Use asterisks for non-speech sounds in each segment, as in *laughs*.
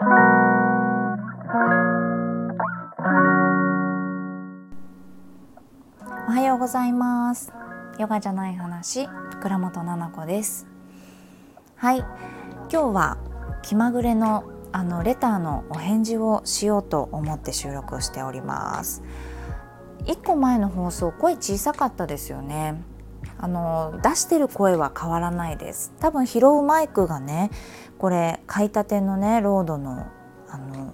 おはようございます。ヨガじゃない話倉本々子です。はい。今日は気まぐれのあのレターのお返事をしようと思って収録しております。1個前の放送声小さかったですよね。あの出してる声は変わらないです。多分拾うマイクがねこれ買いたてのねロードのあの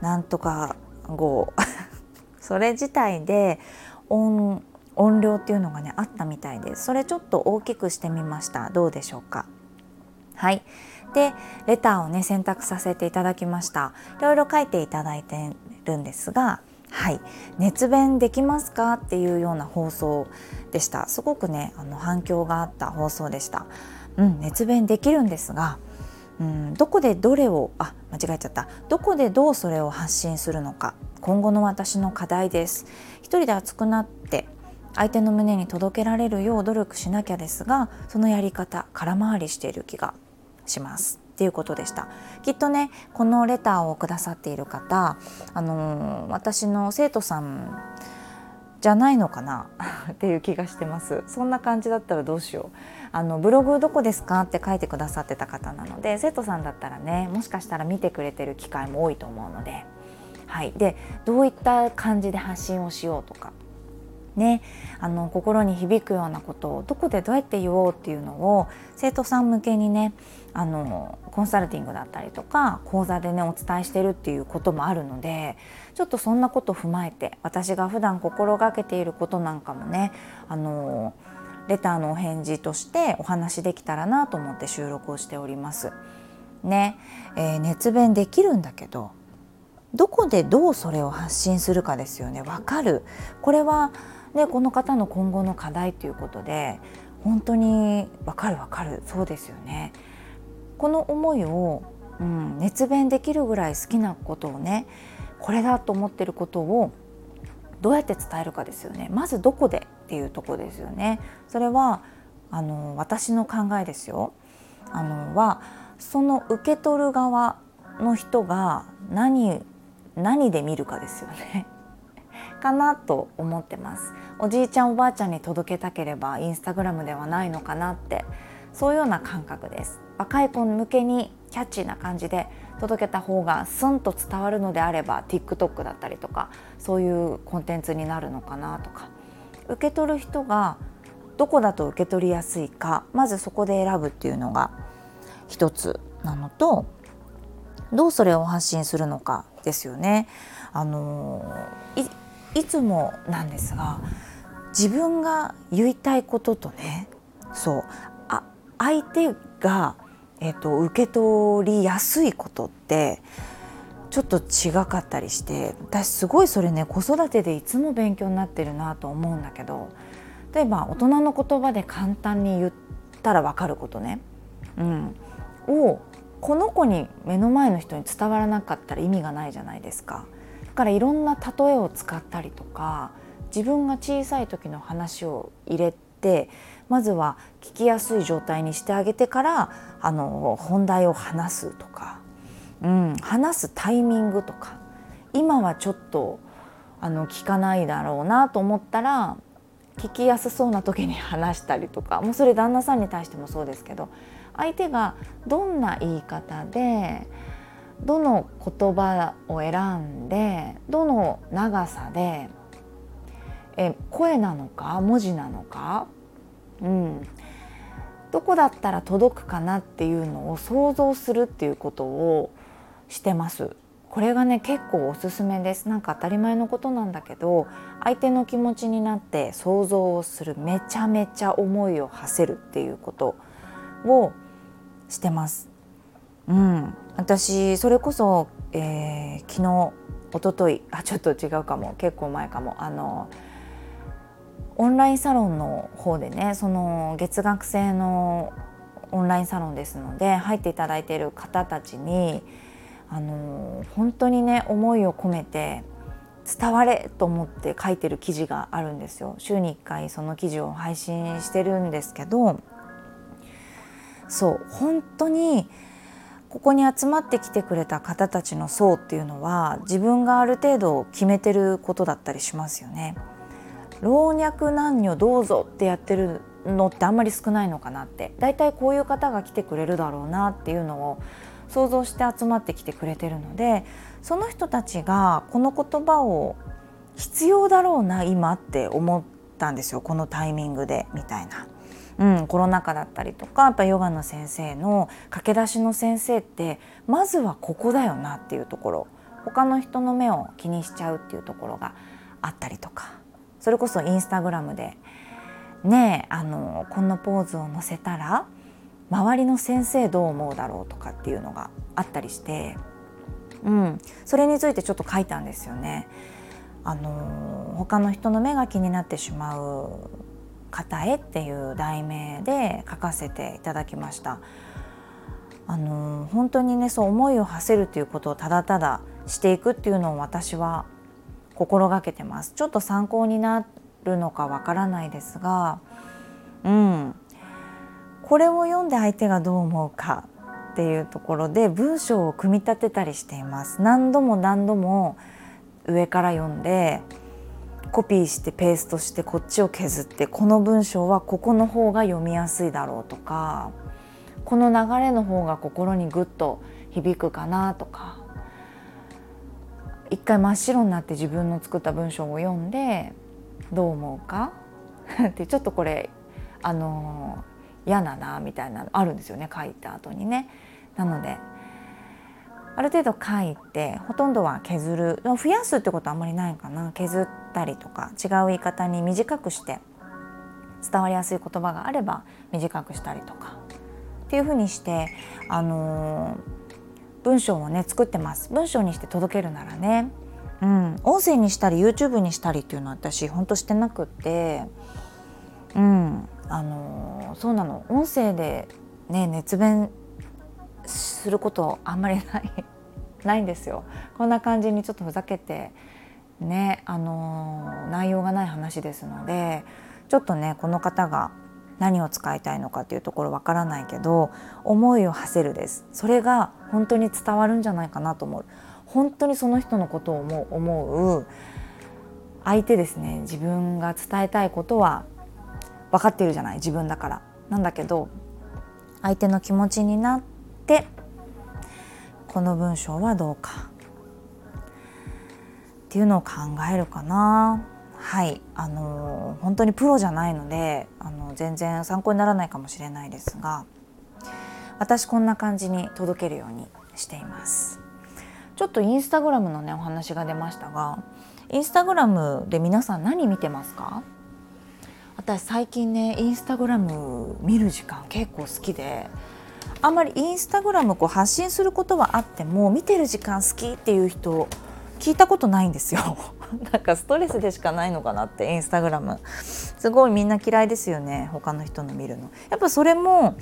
なんとか号。*laughs* それ自体で音音量っていうのがねあったみたいです。それちょっと大きくしてみました。どうでしょうか。はい。でレターをね選択させていただきました。いろいろ書いていただいてるんですがはい。熱弁できますかっていうような放送でした。すごくねあの反響があった放送でした。うん熱弁できるんですがうんどこでどれをあ間違えちゃった。どこでどうそれを発信するのか。今後の私の課題です。一人で熱くなって相手の胸に届けられるよう努力しなきゃですがそのやり方空回りしている気がします。っていうことでした。きっとねこのレターをくださっている方あのー、私の生徒さんじゃないのかな？*laughs* っていう気がしてます。そんな感じだったらどうしよう。あのブログどこですか？って書いてくださってた方なので生徒さんだったらねもしかしたら見てくれてる機会も多いと思うので。はい、でどういった感じで発信をしようとか。ね、あの心に響くようなことをどこでどうやって言おうっていうのを生徒さん向けにねあのコンサルティングだったりとか講座でねお伝えしてるっていうこともあるのでちょっとそんなこと踏まえて私が普段心がけていることなんかもねあのレターのお返事としてお話できたらなと思って収録をしております。ね、えー、熱弁できるんだけどどこでどうそれを発信するかですよね。分かる。これはねこの方の今後の課題ということで本当に分かる分かる。そうですよね。この思いを、うん、熱弁できるぐらい好きなことをねこれだと思ってることをどうやって伝えるかですよね。まずどこでっていうとこですよね。それはあの私の考えですよ。あのはその受け取る側の人が何何で見るかですよね。*laughs* かなと思ってます。おじいちゃんおばあちゃんに届けたければインスタグラムではないのかなってそういうような感覚です若い子向けにキャッチーな感じで届けた方がスンと伝わるのであれば TikTok だったりとかそういうコンテンツになるのかなとか受け取る人がどこだと受け取りやすいかまずそこで選ぶっていうのが一つなのとどうそれを発信するのかですよね。あのいつもなんですが自分が言いたいこととねそう相手が、えーと、受け取りやすいことってちょっと違かったりして私すごいそれね子育てでいつも勉強になってるなと思うんだけど例えば大人の言葉で簡単に言ったら分かることね、うん、をこの子に目の前の人に伝わらなかったら意味がないじゃないですか。だからいろんな例えを使ったりとか自分が小さい時の話を入れてまずは聞きやすい状態にしてあげてからあの本題を話すとか、うん、話すタイミングとか今はちょっとあの聞かないだろうなと思ったら聞きやすそうな時に話したりとかもうそれ旦那さんに対してもそうですけど相手がどんな言い方でどの言葉を選んでどの長さでえ声なのか？文字なのか、うん、どこだったら届くかなっていうのを想像するっていうことをしてます。これがね結構おすすめです。なんか当たり前のことなんだけど相手の気持ちになって想像をするめちゃめちゃ思いを馳せるっていうことをしてます。うん、私それこそ、えー、昨日一昨日あちょっと違うかも。結構前かも。あのオンラインサロンの方でねその月額制のオンラインサロンですので入っていただいている方たちにあの本当にね思いを込めて伝われと思って書いてる記事があるんですよ週に1回その記事を配信してるんですけどそう本当にここに集まってきてくれた方たちの層っていうのは自分がある程度決めてることだったりしますよね。老若男女どうぞってやってるのってあんまり少ないのかなって。だいたいこういう方が来てくれるだろうなっていうのを想像して集まってきてくれてるのでその人たちがこの言葉を必要だろうな今って思ったんですよ。このタイミングでみたいな。うん、コロナ禍だったりとかやっぱヨガの先生の駆け出しの先生ってまずはここだよなっていうところ。他の人の目を気にしちゃうっていうところがあったりとか。それこそインスタグラムでねあのこのポーズを載せたら周りの先生どう思うだろうとかっていうのがあったりして、うん、それについてちょっと書いたんですよね。あの他の人の目が気になってしまう方へっていう題名で書かせていただきました。あの本当にねそう思いを馳せるということをただただしていくっていうのを私は心がけてます。ちょっと参考になるのかわからないですがうん。これを読んで相手がどう思うかっていうところで文章を組み立てたりしています。何度も何度も上から読んでコピーしてペーストしてこっちを削ってこの文章はここの方が読みやすいだろうとかこの流れの方が心にグッと響くかなとか一回真っ白になって自分の作った文章を読んでどう思うか？*laughs* ってちょっとこれあの嫌だなみたいなのあるんですよね書いた後にね。なのである程度書いてほとんどは削る。増やすってことはあんまりないかな。削ったりとか違う言い方に短くして伝わりやすい言葉があれば短くしたりとか。っていうふうにして、あのー、文章をね作ってます。文章にして届けるならね、うん、音声にしたり YouTube にしたりっていうのは私ほんとしてなくって。うん。あの、そうなの。音声でね熱弁することあんまりない。*laughs* ないんですよ。こんな感じにちょっとふざけてねあの、内容がない話ですのでちょっとねこの方が何を使いたいのかっていうところわからないけど思いを馳せるです。それが本当に伝わるんじゃないかなと思う。本当にその人のことを思う思う。相手ですね。自分が伝えたいことは分かっているじゃない。自分だから。なんだけど相手の気持ちになってこの文章はどうか。っていうのを考えるかな。はい。あの本当にプロじゃないのであの全然参考にならないかもしれないですが私こんな感じに届けるようにしています。ちょっとインスタグラムのねお話が出ましたがインスタグラムで皆さん何見てますか？私最近ねインスタグラム見る時間結構好きであんまりインスタグラムこう発信することはあっても見てる時間好きっていう人聞いたことないんですよ。なんかストレスでしかないのかなってインスタグラム。すごいみんな嫌いですよね他の人の見るの。やっぱそれも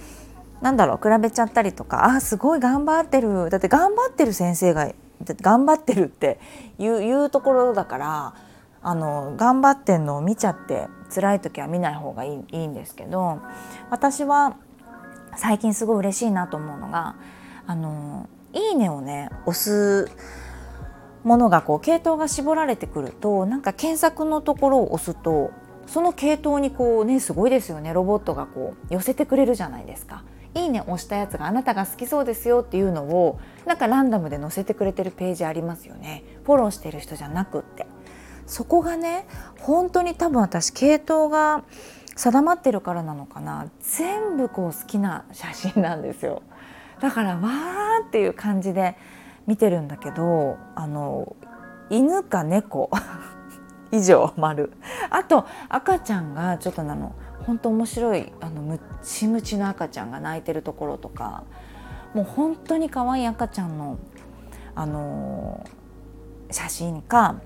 なんだろう比べちゃったりとかあすごい頑張ってる。だって頑張ってる先生が頑張ってるっていういうところだからあの頑張ってんのを見ちゃって辛い時は見ない方がいいいいんですけど私は最近すごい嬉しいなと思うのがあのいいねをね押すものがこう系統が絞られてくるとなんか検索のところを押すとその系統にこうねすごいですよね。ロボットがこう寄せてくれるじゃないですか。いいね押したやつがあなたが好きそうですよっていうのをなんかランダムで載せてくれてるページありますよね。フォローしてる人じゃなくって。そこがね本当に多分私系統が定まってるからなのかな。全部こう好きな写真なんですよ。だからわーっていう感じで見てるんだけどあの犬か猫 *laughs* 以上丸。あと赤ちゃんがちょっとなの本当面白いあのムチムチの赤ちゃんが泣いてるところとかもう本当に可愛い赤ちゃんのあの写真か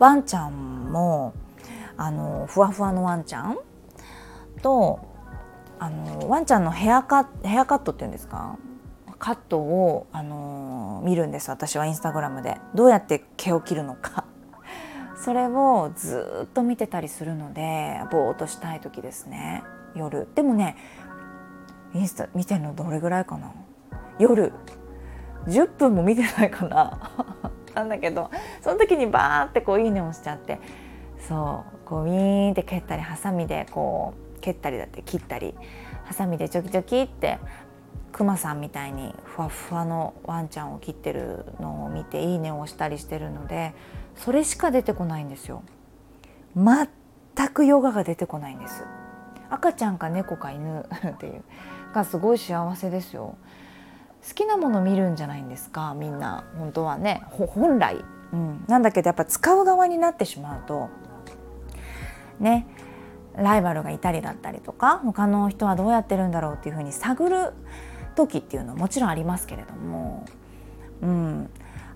ワンちゃんもあのふわふわのワンちゃんとあのワンちゃんのヘアカヘアカットっていうんですか？カットを、あの見るんです私はインスタグラムで。どうやって毛を切るのか。*laughs* それをずっと見てたりするのでぼーっとしたい時ですね。夜。でもねインスタ見てるのどれぐらいかな。夜。10分も見てないかな。*laughs* なんだけどその時にバーってこういいねをしちゃって。そう。こうウィーンって蹴ったりハサミでこう蹴ったりだって切ったり。ハサミでチョキチョキってクマさんみたいにふわふわのワンちゃんを切ってるのを見ていいねをしたりしてるのでそれしか出てこないんですよ。全くヨガが出てこないんです。赤ちゃんか猫か犬 *laughs* っていうがすごい幸せですよ。好きなもの見るんじゃないんですか？みんな本当はね。本来、うん、なんだけどやっぱ使う側になってしまうとね。ライバルがいたりだったりとか他の人はどうやってるんだろうっていうふうに探る時っていうのはもちろんありますけれども、うん、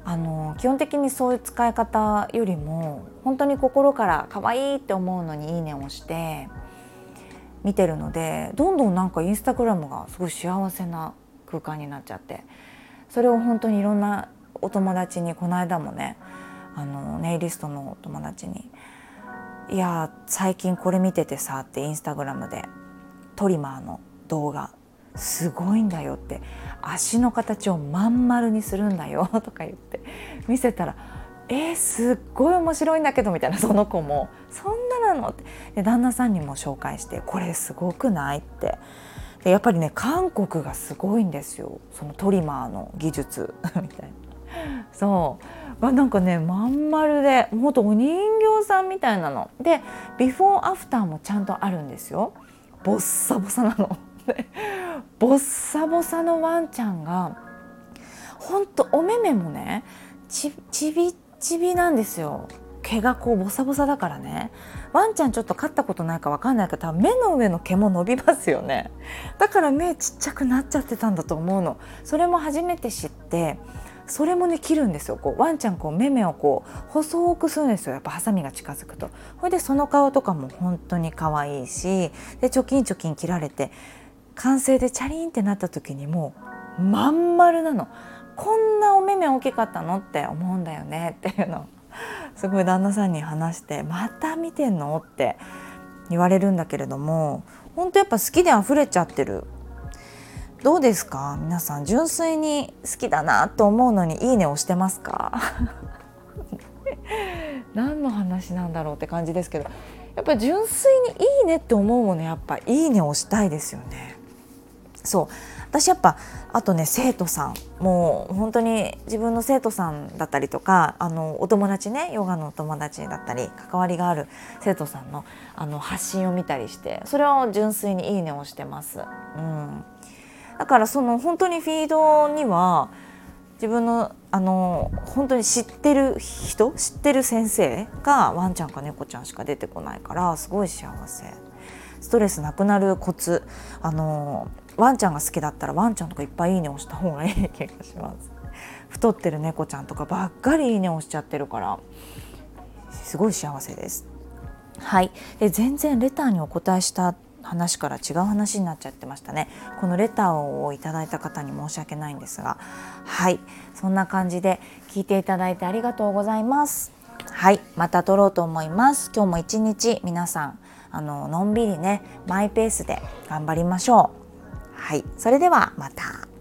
あの基本的にそういう使い方よりも本当に心から可愛いって思うのに「いいね」をして見てるのでどんどんなんかインスタグラムがすごい幸せな空間になっちゃってそれを本当にいろんなお友達にこの間もねあのネイリストのお友達に「いや最近これ見ててさ」ってインスタグラムでトリマーの動画すごいんだよって足の形をまん丸にするんだよ *laughs* とか言って見せたら「えー、すっごい面白いんだけど」みたいなその子も「そんななの?」ってで旦那さんにも紹介して「これすごくない?」ってでやっぱりね韓国がすごいんですよそのトリマーの技術 *laughs* みたいな。そうなんかねまん丸でほんとお人形さんみたいなのでビフォーアフターもちゃんとあるんですよボッサボサなの。*laughs* ボッサボサのワンちゃんがほんとお目目もねちびちびなんですよ。毛がこうボサボサだからね。ワンちゃんちょっと飼ったことないか分かんないけど目の上の毛も伸びますよね。だから目ちっちゃくなっちゃってたんだと思うの。それも初めて知ってそれもね切るんですよ。こうワンちゃんこう目目をこう細くするんですよ。やっぱハサミが近づくと。ほいでその顔とかも本当に可愛いしでチョキンチョキン切られて完成でチャリンってなった時にもうまん丸なのこんなお目目大きかったのって思うんだよねっていうのすごい旦那さんに話して「また見てんの?」って言われるんだけれども本当やっぱ好きで溢れちゃってるどうですか？皆さん純粋に好きだなと思うのに「いいね」押してますか？*laughs* 何の話なんだろうって感じですけどやっぱ純粋に「いいね」って思うものやっぱ「いいね」押したいですよね。そう私やっぱあとね生徒さんもう本当に自分の生徒さんだったりとかあのお友達ねヨガのお友達だったり関わりがある生徒さんのあの発信を見たりしてそれを純粋に「いいね」をしてます。うん、だからその本当にフィードには自分のあの本当に知ってる人知ってる先生がワンちゃんか猫ちゃんしか出てこないからすごい幸せ。ストレスなくなるコツあのワンちゃんが好きだったらワンちゃんとかいっぱいいいね押した方がいい気がします。太ってる猫ちゃんとかばっかりいいね押しちゃってるから。すごい幸せです。はい。で全然レターにお答えした話から違う話になっちゃってましたね。このレターをいただいた方に申し訳ないんですが。はい。そんな感じで聞いていただいてありがとうございます。はい。また撮ろうと思います。今日も一日皆さんあののんびりねマイペースで頑張りましょう。はいそれではまた。